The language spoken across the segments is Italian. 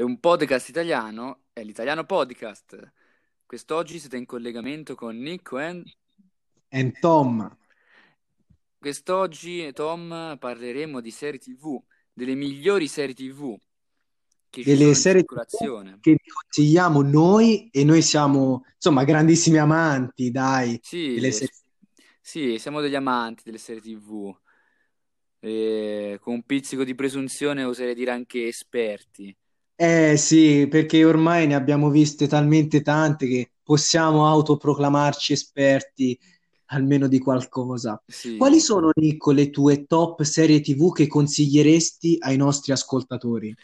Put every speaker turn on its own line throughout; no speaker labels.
è un podcast italiano, è l'Italiano Podcast. Quest'oggi siete in collegamento con Nico and...
and Tom.
Quest'oggi, Tom, parleremo di serie TV, delle migliori serie TV che
Delle serie che consigliamo noi e noi siamo, insomma, grandissimi amanti, dai,
Sì,
serie.
sì, siamo degli amanti delle serie TV. E con un pizzico di presunzione oserei dire anche esperti.
Eh sì, perché ormai ne abbiamo viste talmente tante che possiamo autoproclamarci esperti almeno di qualcosa.
Sì.
Quali sono, Nico, le tue top serie TV che consiglieresti ai nostri ascoltatori?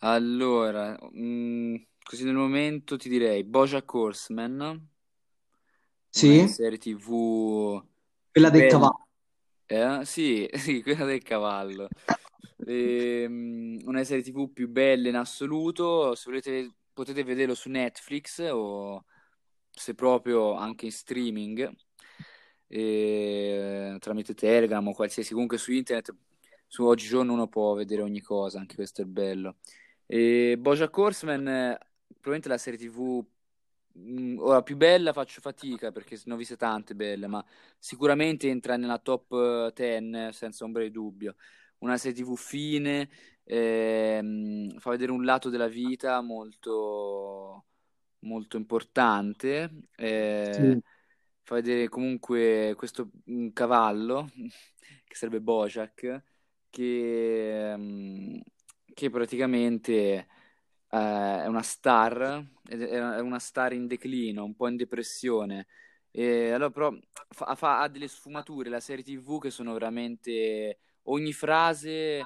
Allora, mm, così nel momento ti direi BoJack Horseman,
Sì?
serie TV
Quella del cavallo.
Eh? Sì, sì, quella del cavallo. Ehm, una serie TV più bella in assoluto. Se volete, potete vederlo su Netflix o se proprio anche in streaming eh, tramite Telegram o qualsiasi. Comunque su internet, su oggigiorno uno può vedere ogni cosa, anche questo è bello. E BoJack Horseman, eh, probabilmente la serie TV mh, ora più bella faccio fatica perché ne ho viste tante belle, ma sicuramente entra nella top 10 senza ombra di dubbio. Una serie TV fine, ehm, fa vedere un lato della vita molto, molto importante, eh,
Sì.
fa vedere comunque questo un cavallo, che sarebbe Bojack, che, ehm, che praticamente eh, è una star, è una star in declino, un po' in depressione. E allora però fa- fa- ha delle sfumature la serie TV che sono veramente ogni frase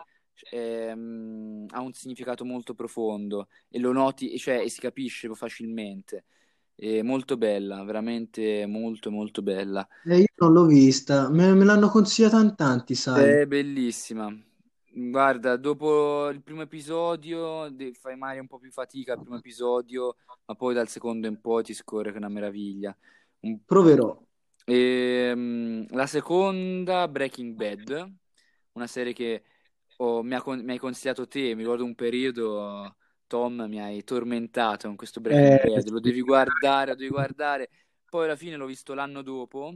ehm, ha un significato molto profondo e lo noti, cioè, e si capisce facilmente. È molto bella, veramente molto molto bella.
Eh, io non l'ho vista, me, me l'hanno consigliata in tanti, sai.
È bellissima. Guarda, dopo il primo episodio de- fai magari un po' più fatica al primo episodio, ma poi dal secondo in poi ti scorre che è una meraviglia. Un-
Proverò.
Ehm, la seconda, Breaking Bad, una serie che ho- mi, ha con- mi hai consigliato te, mi ricordo un periodo, Tom, mi hai tormentato con questo Breaking
Eh,
Bad, lo devi guardare, lo devi guardare. Poi alla fine l'ho visto l'anno dopo,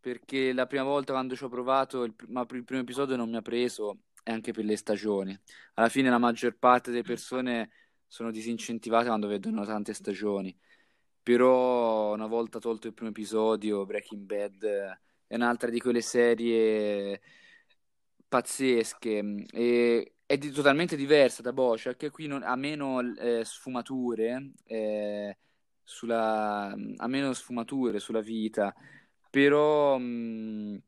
perché la prima volta quando ci ho provato, il, pr- ma il primo episodio non mi ha preso, e anche per le stagioni. Alla fine la maggior parte delle persone sono disincentivate quando vedono tante stagioni. Però una volta tolto il primo episodio, Breaking Bad è un'altra di quelle serie pazzesche mm, e è di- totalmente diversa da Bojack, qui non- ha meno eh, sfumature, eh, sulla, ha meno sfumature sulla vita, però mh,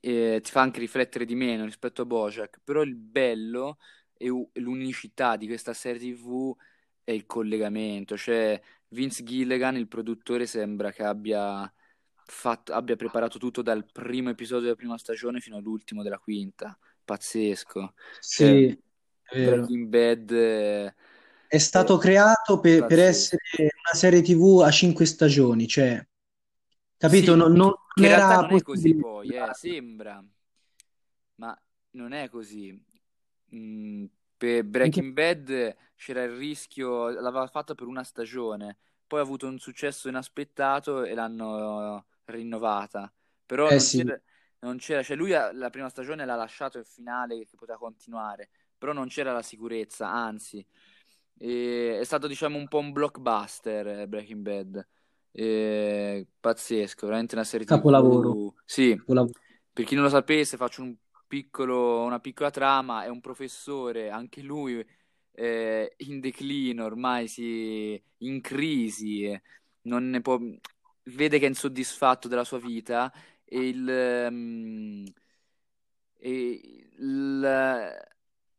eh, ti fa anche riflettere di meno rispetto a Bojack, però il bello e l'unicità di questa serie TV è il collegamento, cioè Vince Gilligan, il produttore, sembra che abbia fatto, abbia preparato tutto dal primo episodio della prima stagione fino all'ultimo della quinta. Pazzesco. Cioè,
sì, è vero.
Breaking Bad eh,
È stato creato per, per essere una serie TV a cinque stagioni, cioè, capito?
Sì,
Non, non-
in
era
non è così poi, eh, sembra, ma non è così. Mm, per Breaking Bad c'era il rischio, l'aveva fatta per una stagione, poi ha avuto un successo inaspettato e l'hanno rinnovata. Però
Eh
non
sì,
c'era, non c'era, cioè lui ha- la prima stagione l'ha lasciato il finale che poteva continuare, però non c'era la sicurezza, anzi, E- è stato diciamo un po' un blockbuster eh, Breaking Bad. E- pazzesco, veramente una serie
capolavoro,
TV. Sì,
capolavoro.
per chi non lo sapesse, faccio un piccolo- una piccola trama. È un professore, anche lui eh, in declino, ormai si, in crisi, eh, non ne può, vede che è insoddisfatto della sua vita e il, ehm, e il-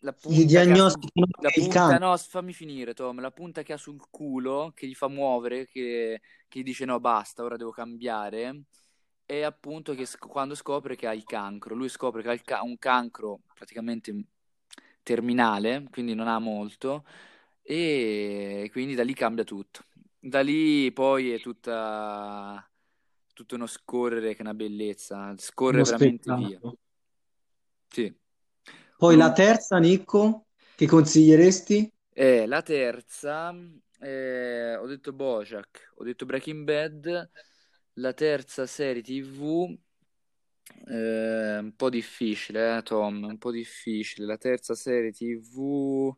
la punta ha
diagnosticano che il
punta, no, fammi finire, Tom, la punta che ha sul culo, che gli fa muovere, che, che gli dice no, basta, ora devo cambiare, è appunto che quando scopre che ha il cancro, lui scopre che ha ca- un cancro praticamente terminale, quindi non ha molto, e quindi da lì cambia tutto. Da lì poi è tutta, tutto uno scorrere che è una bellezza, scorre
Uno
veramente via.
spettacolo.
Sì.
Poi la
Non-
terza, Nico, che consiglieresti?
Eh, la terza, eh, ho detto Bojack, ho detto Breaking Bad, la terza serie TV, eh, un po' difficile, eh, Tom, un po' difficile. La terza serie TV,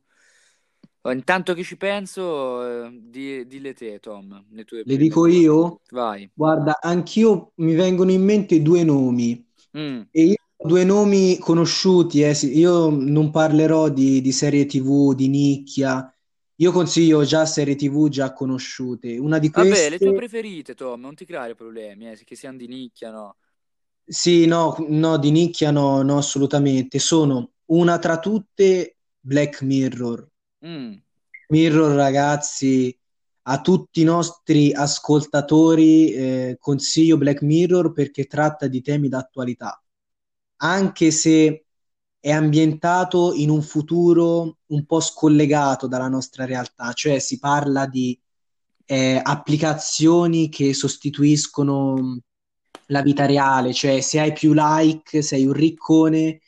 intanto che ci penso, eh, di, dille te, Tom, le tue
Le
prime
dico io?
Vai.
Guarda, anch'io mi vengono in mente due nomi
Mm,
e io due nomi conosciuti, eh, Io non parlerò di, di serie TV, di nicchia, io consiglio già serie TV già conosciute. Una di
Vabbè, le tue
queste,
preferite, Tom, non ti creare problemi, eh, che siano di nicchia, no?
sì, no, no, di nicchia no, no, assolutamente. Sono una tra tutte Black Mirror.
Mm,
Mirror, ragazzi, a tutti i nostri ascoltatori, eh, consiglio Black Mirror perché tratta di temi d'attualità, anche se è ambientato in un futuro un po' scollegato dalla nostra realtà, cioè si parla di eh, applicazioni che sostituiscono la vita reale, cioè se hai più like sei un riccone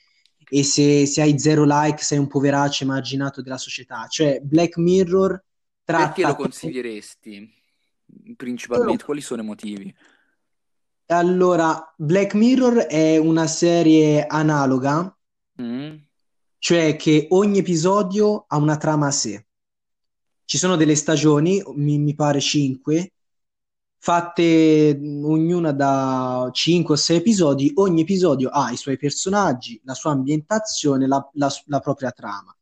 e se, se hai zero like sei un poveraccio emarginato della società. Cioè Black Mirror
perché lo
tratta...
consiglieresti?
Io lo-
Principalmente, quali sono i motivi?
Allora, Black Mirror è una serie analoga,
Mm,
cioè che ogni episodio ha una trama a sé. Ci sono delle stagioni, mi, mi pare cinque, fatte ognuna da 5 o 6 episodi. Ogni episodio ha i suoi personaggi, la sua ambientazione, la, la- la propria trama.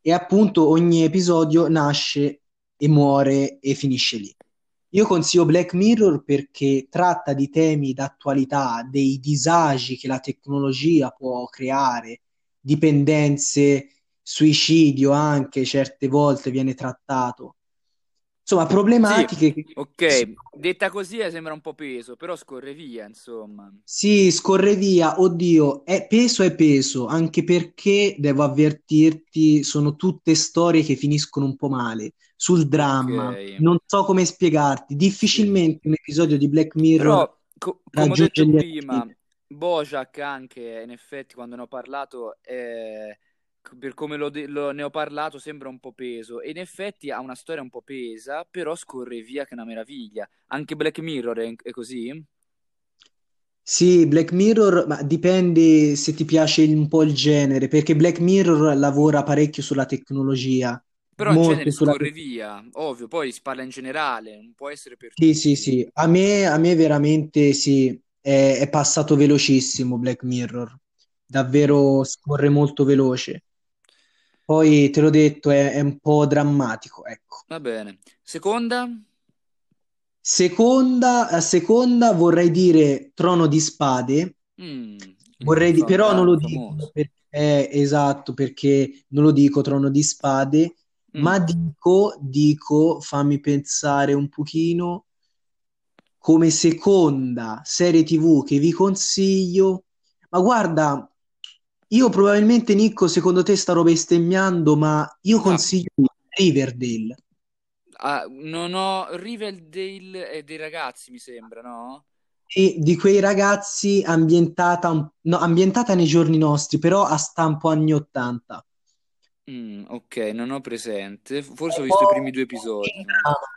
E appunto ogni episodio nasce e muore e finisce lì. Io consiglio Black Mirror perché tratta di temi d'attualità, dei disagi che la tecnologia può creare, dipendenze, suicidio anche certe volte viene trattato. Insomma,
Sì,
problematiche che
ok, detta così eh, sembra un po' peso, però scorre via, insomma.
Sì, scorre via, oddio, è peso è peso, anche perché devo avvertirti, sono tutte storie che finiscono un po' male, sul dramma, non so come spiegarti,
sì.
difficilmente un episodio di Black Mirror
Però, co- come ho detto prima. Bojack anche, in effetti, quando ne ho parlato, eh, per come lo de- lo- ne ho parlato, sembra un po' peso. E in effetti ha una storia un po' pesa, però scorre via che è una meraviglia. Anche Black Mirror è, è così?
Sì, Black Mirror, ma dipende se ti piace un po' il genere, perché Black Mirror lavora parecchio sulla tecnologia,
Però in genere
sulla
scorre
tecnologia.
via, ovvio, poi si parla in generale, non può essere per
Sì, sì,
tutti.
sì, a me, a me veramente sì, è, è passato velocissimo Black Mirror, davvero scorre molto veloce. Poi te l'ho detto, è, è un po' drammatico, ecco.
va bene. Seconda?
Seconda, a seconda vorrei dire Trono di Spade,
Mm,
vorrei di- però non lo dico perché, eh, esatto, perché non lo dico Trono di Spade, ma
Mm,
dico, dico, fammi pensare un pochino. come seconda serie TV che vi consiglio. Ma guarda, io probabilmente, Nico, secondo te starò bestemmiando, ma io
no,
consiglio Riverdale.
ah, non ho Riverdale e dei ragazzi, mi sembra, no?
E di quei ragazzi ambientata, no, ambientata nei giorni nostri, però a stampo anni 80.
Mm, ok, non ho presente.
È
Forse ho
un
visto i primi due episodi.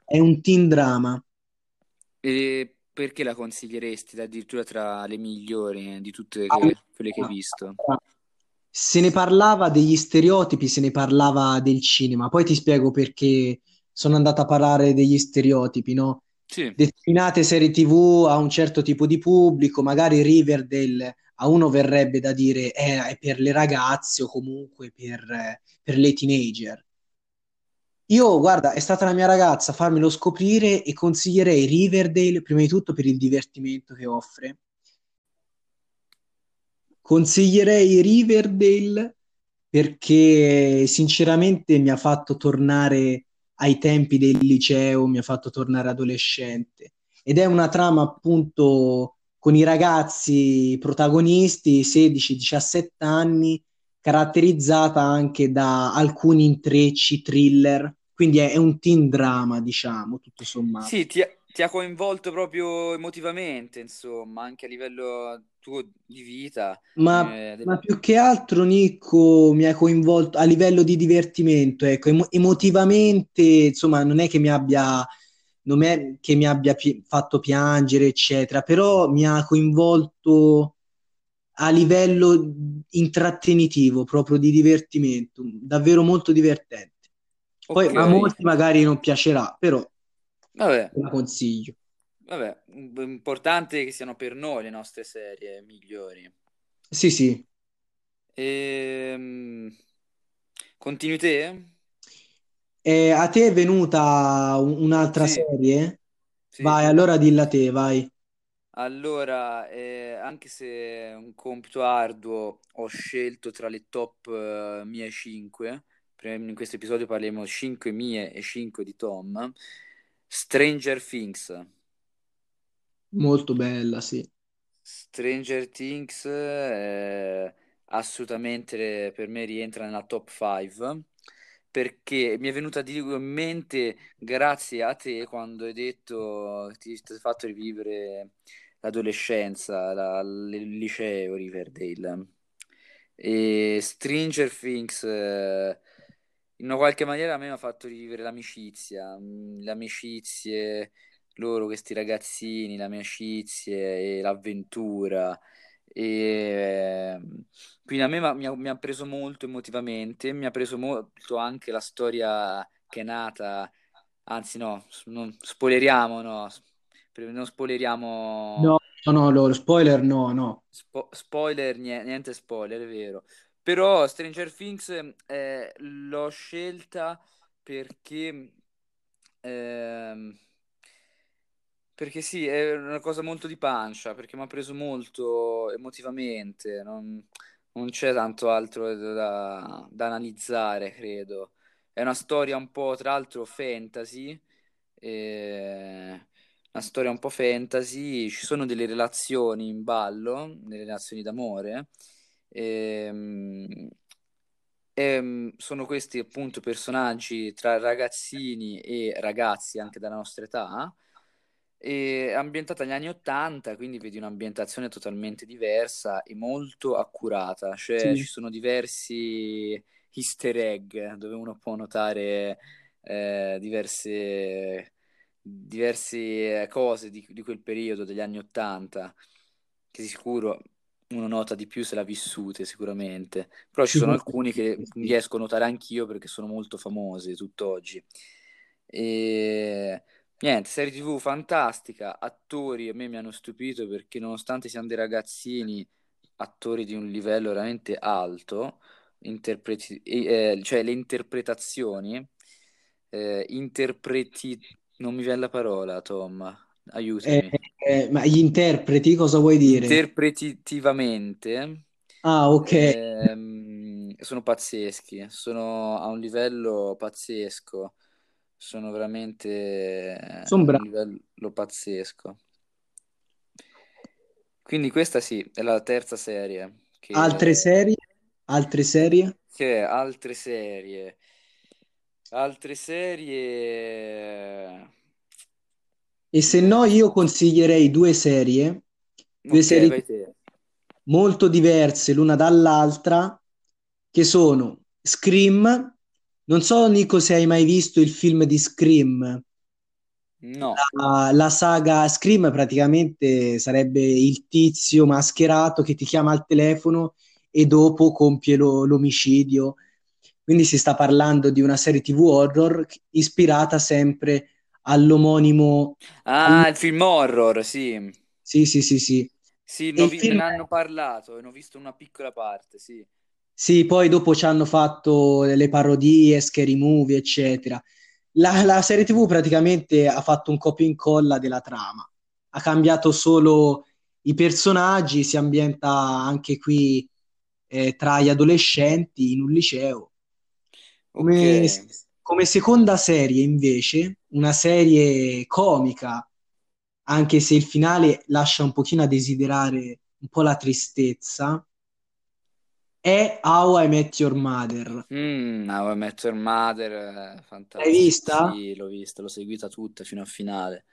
È un teen drama.
E perché la consiglieresti addirittura tra le migliori di tutte che- quelle che hai visto?
Se ne parlava degli stereotipi, se ne parlava del cinema. Poi ti spiego perché sono andato a parlare degli stereotipi, no?
Sì,
Determinate serie TV a un certo tipo di pubblico, magari Riverdale a uno verrebbe da dire eh, è per le ragazze o comunque per, per le teenager. Io, guarda, è stata la mia ragazza a farmelo scoprire e consiglierei Riverdale prima di tutto per il divertimento che offre. Consiglierei Riverdale perché sinceramente mi ha fatto tornare ai tempi del liceo, mi ha fatto tornare adolescente. Ed è una trama appunto con i ragazzi protagonisti, 16-17 anni, caratterizzata anche da alcuni intrecci thriller. Quindi è, è un teen drama, diciamo, tutto sommato.
sì, ti ha, ti ha coinvolto proprio emotivamente, insomma, anche a livello tuo di vita.
Ma,
eh, del-
ma più che altro, Nico, mi ha coinvolto a livello di divertimento, ecco, emo- emotivamente, insomma, non è che mi abbia, non è che mi abbia pi- fatto piangere, eccetera, però mi ha coinvolto a livello intrattenitivo, proprio di divertimento, davvero molto divertente. Poi a molti magari non piacerà, però
vabbè,
la consiglio.
Vabbè, importante che siano per noi le nostre serie migliori.
Sì, sì.
Ehm, continui te?
E a te è venuta un- un'altra
Sì,
serie?
sì.
Vai, allora dilla te, vai.
Allora, eh, anche se è un compito arduo, ho scelto tra le top eh, mie 5. In questo episodio parliamo 5 mie e 5 di Tom. Stranger Things.
Molto bella, sì.
Stranger Things eh, assolutamente per me rientra nella top 5 perché mi è venuta di in mente grazie a te quando hai detto ti hai fatto rivivere l'adolescenza, la- il liceo Riverdale. E Stranger Things eh, in una qualche maniera a me mi ha fatto rivivere l'amicizia, mm, le amicizie, loro, questi ragazzini, le amicizie e l'avventura. E, ehm, quindi a me mi ha, mi ha preso molto emotivamente, mi ha preso molto anche la storia che è nata, anzi no, non spoileriamo, no, non spoileriamo
No, no, no, lo spoiler no, no.
Spo- spoiler, nie- niente spoiler, è vero. Però Stranger Things eh, l'ho scelta perché, ehm, perché sì, è una cosa molto di pancia, perché mi ha preso molto emotivamente, non, non c'è tanto altro da, da analizzare, credo. È una storia un po', tra l'altro, fantasy, eh, una storia un po' fantasy, ci sono delle relazioni in ballo, delle relazioni d'amore, ehm, ehm, sono questi appunto personaggi tra ragazzini e ragazzi anche della nostra età, è ambientata negli anni 80, quindi vedi un'ambientazione totalmente diversa e molto accurata, cioè
Sì,
ci sono diversi easter egg dove uno può notare eh, diverse, diverse cose di, di quel periodo degli anni 80, che di sicuro uno nota di più se l'ha vissute sicuramente, però ci sono alcuni che riesco a notare anch'io perché sono molto famosi tutt'oggi. E niente, serie TV fantastica, attori a me mi hanno stupito perché nonostante siano dei ragazzini, attori di un livello veramente alto, interpreti, eh, cioè le interpretazioni, eh, interpreti, non mi viene la parola, Tom,
Eh,
aiutami.
eh, ma gli interpreti cosa vuoi dire?
Interpretativamente
Ah, ok,
ehm, sono pazzeschi, sono a un livello pazzesco, sono veramente a
sono
un
bravi.
livello pazzesco. Quindi questa sì, è la terza serie
Altre
che,
serie? Altre serie?
che altre serie. Altre serie.
E se no, io consiglierei due serie, due
Ok,
serie molto diverse l'una dall'altra, che sono Scream. Non so, Nico, se hai mai visto il film di Scream.
No.
La, la saga Scream praticamente sarebbe il tizio mascherato che ti chiama al telefono e dopo compie lo- l'omicidio. Quindi si sta parlando di una serie TV horror ispirata sempre all'omonimo. all-
Ah, il film horror, sì.
Sì, sì, sì, sì.
Sì, ne vi-
film
ne hanno parlato, ne ho visto una piccola parte, sì.
Sì, poi dopo ci hanno fatto le parodie, Scary Movie, eccetera. La, la serie TV praticamente ha fatto un copia e incolla della trama. Ha cambiato solo i personaggi, si ambienta anche qui eh, tra gli adolescenti in un liceo. Come, come seconda serie, invece, una serie comica, anche se il finale lascia un pochino a desiderare un po' la tristezza, è How I Met Your Mother.
Mm, How I Met Your Mother, eh,
L'hai
fantastico.
vista?
Sì, l'ho vista, l'ho seguita tutta fino al finale.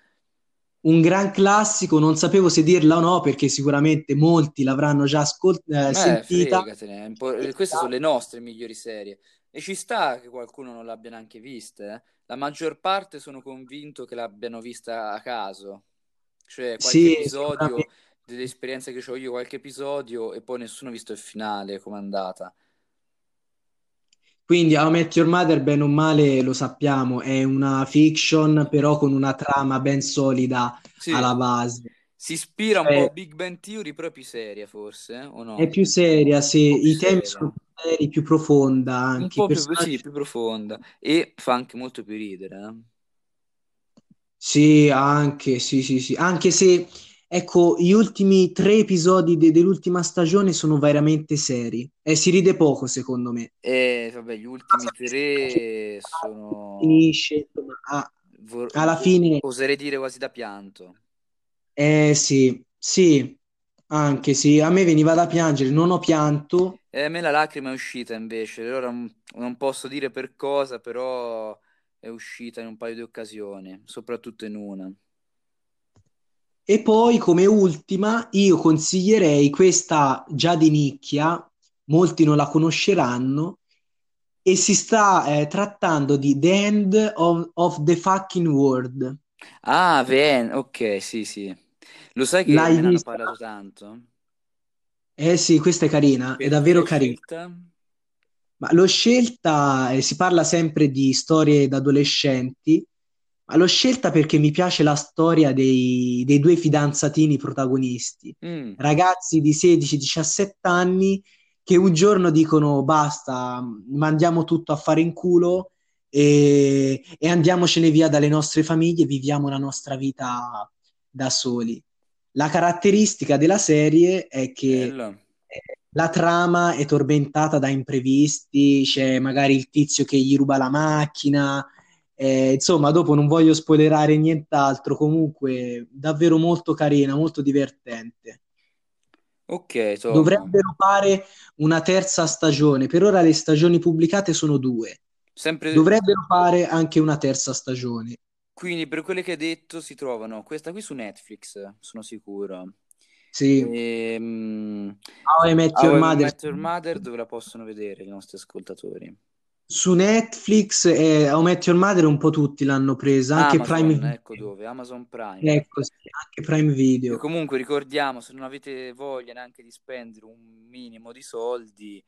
un gran classico, non sapevo se dirla o no perché sicuramente molti l'avranno già ascol- eh,
Beh,
sentita.
fregatene, po'- queste sono le nostre migliori serie. E ci sta che qualcuno non l'abbia neanche viste, eh. La maggior parte sono convinto che l'abbiano vista a caso. Cioè, qualche
Sì,
episodio. Dell'esperienza che ho io, qualche episodio, e poi nessuno ha visto il finale, com'è andata.
Quindi How I Met Your Mother, bene o male, lo sappiamo, è una fiction, però con una trama ben solida
Sì,
alla base.
si ispira un po'
Cioè,
a Big Bang Theory, però è più seria, forse, eh? O
è
no?
più seria,
Un
sì, i temi
seria.
sono più seri, più profonda
Un
anche, i
po' più, sì,
personaggi
più profonda. E fa anche molto più ridere, eh.
Sì, anche, sì, sì, sì. Anche se, ecco, gli ultimi tre episodi de- dell'ultima stagione sono veramente seri e si ride poco, secondo me.
E vabbè, gli ultimi tre sono,
Finisce, insomma, ah,
vor-
alla fine,
oserei dire quasi da pianto.
eh sì, sì, anche sì, a me veniva da piangere, non ho pianto,
E a me la lacrima è uscita invece, ora non non posso dire per cosa, però è uscita in un paio di occasioni, soprattutto in una.
E poi, come ultima, io consiglierei questa già di nicchia, molti non la conosceranno, e si sta eh, trattando di The End of, of the Fucking World.
Ah, Ven, ok, sì, sì. Lo sai che
L'hai
me ne hanno parlato tanto?
Eh sì, questa è carina, è davvero carina.
scelta?
Ma l'ho scelta, eh, si parla sempre di storie d'adolescenti, l'ho scelta perché mi piace la storia dei, dei due fidanzatini protagonisti,
Mm,
ragazzi di 16-17 anni che un giorno dicono basta, mandiamo tutto a fare in culo e, e andiamocene via dalle nostre famiglie, viviamo la nostra vita da soli. La caratteristica della serie è che
bello.
la trama è tormentata da imprevisti, c'è magari il tizio che gli ruba la macchina, eh, insomma, dopo non voglio spoilerare nient'altro, comunque davvero molto carina, molto divertente.
Ok, Tom.
Dovrebbero fare una terza stagione, per ora le stagioni pubblicate sono due,
Sempre,
dovrebbero fare anche una terza stagione.
quindi per quelle che hai detto si trovano questa qui su Netflix, sono sicuro.
Sì,
Ehm,
How I Met Your
How
Mother
Met Your Mother dove la possono vedere i nostri ascoltatori?
Su Netflix e How Met Your Mother un po' tutti l'hanno presa, anche Prime
Amazon, ecco
Video.
dove, Amazon Prime.
Ecco, sì, anche Prime
E
Video.
comunque ricordiamo, se non avete voglia neanche di spendere un minimo di soldi,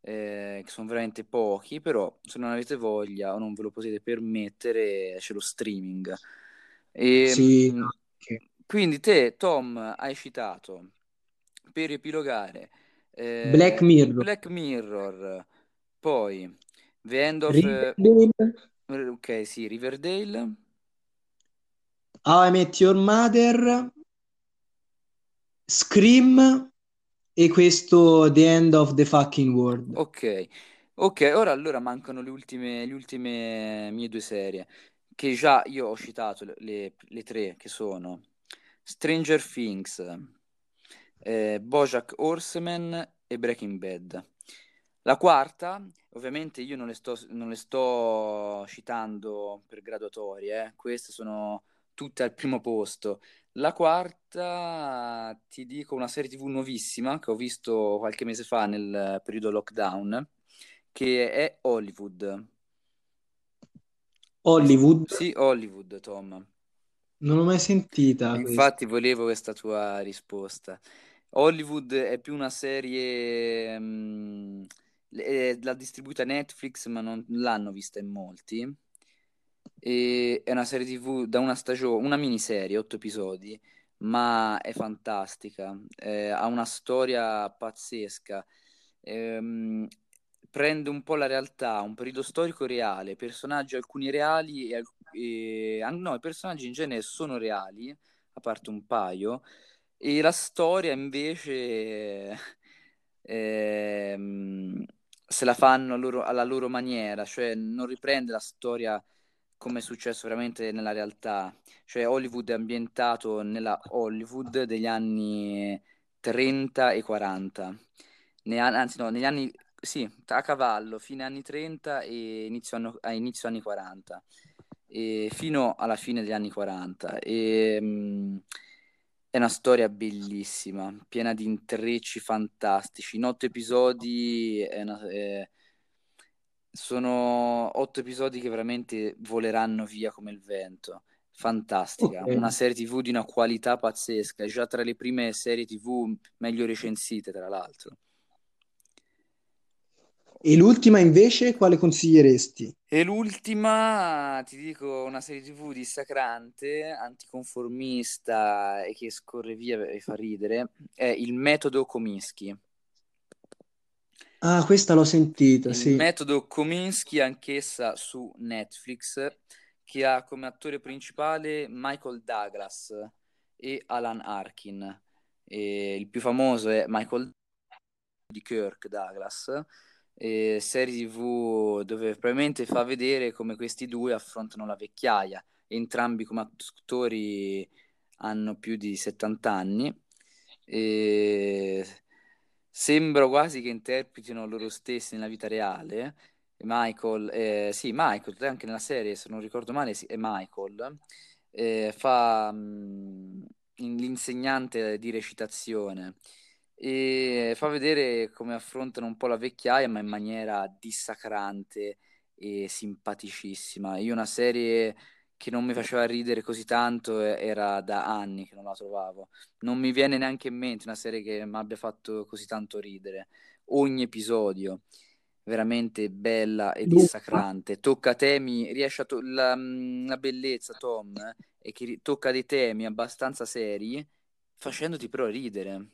eh, che sono veramente pochi, però se non avete voglia o non ve lo potete permettere, c'è lo streaming. E,
Sì,
mh,
anche.
quindi te, Tom, hai citato per riepilogare
Black
eh,
Mirror,
Black Mirror, poi The End of... eh,
Riverdale,
ok, sì, Riverdale.
How I Met Your Mother, Scream e questo The End of the Fucking World.
Ok, ok, ora allora mancano le ultime, le ultime mie due serie, che già io ho citato le, le- le tre, che sono Stranger Things, eh, BoJack Horseman e Breaking Bad. La quarta, ovviamente io non le sto, non le sto citando per graduatorie, eh, Queste sono tutte al primo posto. La quarta, ti dico, una serie TV nuovissima che ho visto qualche mese fa nel periodo lockdown, che è Hollywood.
Hollywood,
Sì, Hollywood, Tom.
non l'ho mai sentita questa.
Infatti volevo questa tua risposta. Hollywood è più una serie, mm, è- l'ha distribuita Netflix, ma non l'hanno vista in molti. E è una serie TV da una stagione, una miniserie, otto episodi, ma è fantastica. Eh, ha una storia pazzesca. Ehm, prende un po' la realtà, un periodo storico reale, personaggi alcuni reali e, e- no, i personaggi in genere sono reali, a parte un paio, e la storia invece ehm, se la fanno loro- alla loro maniera, cioè non riprende la storia come è successo veramente nella realtà. Cioè Hollywood è ambientato nella Hollywood degli anni 30 e 40. Ne- anzi no, negli anni, sì, a cavallo, fine anni 30 e inizio, anno- inizio anni 40. e fino alla fine degli anni 40. E, mh, è una storia bellissima, piena di intrecci fantastici. In otto episodi è una, è... sono otto episodi che veramente voleranno via come il vento. Fantastica,
Ok.
una serie TV di una qualità pazzesca, è già tra le prime serie TV meglio recensite, tra l'altro.
E l'ultima invece, quale consiglieresti?
E l'ultima, ti dico, una serie TV dissacrante, anticonformista e che scorre via e fa ridere, è Il metodo Kominsky.
Ah, questa l'ho sentita,
Il
sì.
metodo Kominsky, anch'essa su Netflix, che ha come attore principale Michael Douglas e Alan Arkin. E il più famoso è Michael di Kirk Douglas, e serie TV dove probabilmente fa vedere come questi due affrontano la vecchiaia. Entrambi come attori hanno più di 70 anni e sembra quasi che interpretino loro stessi nella vita reale. Michael, eh, sì, Michael, anche nella serie, se non ricordo male, è Michael, eh, fa mh, l'insegnante di recitazione e fa vedere come affrontano un po' la vecchiaia, ma in maniera dissacrante e simpaticissima. Io una serie che non mi faceva ridere così tanto eh, era da anni che non la trovavo. Non mi viene neanche in mente una serie che mi abbia fatto così tanto ridere. Ogni episodio veramente bella e dissacrante. Tocca temi, riesce a to- la, la bellezza, Tom, eh, è che ri- tocca dei temi abbastanza seri, facendoti però ridere.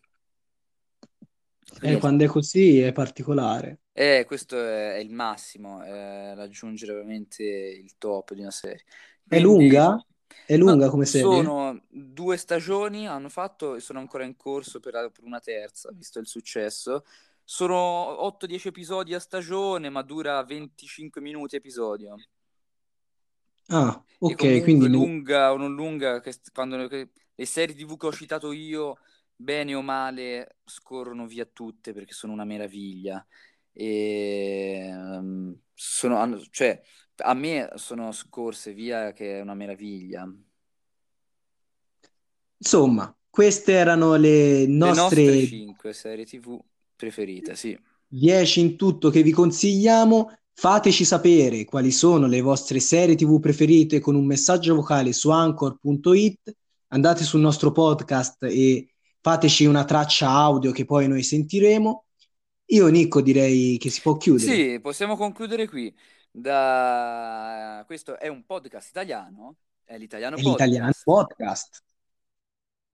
Quindi
Eh,
è-
quando è così è particolare.
eh, questo è, è il massimo, eh, raggiungere veramente il top di una serie.
È
Quindi,
lunga? È
no,
lunga come serie?
sono due stagioni, hanno fatto e sono ancora in corso per, per una terza, visto il successo. Sono 8-10 episodi a stagione, ma dura 25 minuti episodio.
Ah, ok, quindi
lunga o non lunga, che, quando che- le serie TV che ho citato io, bene o male, scorrono via tutte perché sono una meraviglia. E, ehm, sono, cioè, a me sono scorse via che è una meraviglia.
insomma, queste erano le
Le nostre
nostre
5 serie TV preferite, sì.
10 in tutto che vi consigliamo. Fateci sapere quali sono le vostre serie TV preferite con un messaggio vocale su anchor.it. Andate sul nostro podcast e fateci una traccia audio che poi noi sentiremo. Io, Nico, direi che si può chiudere.
Sì, possiamo concludere qui. Da... Questo è un podcast italiano, è l'italiano
È l'italiano
podcast.
podcast.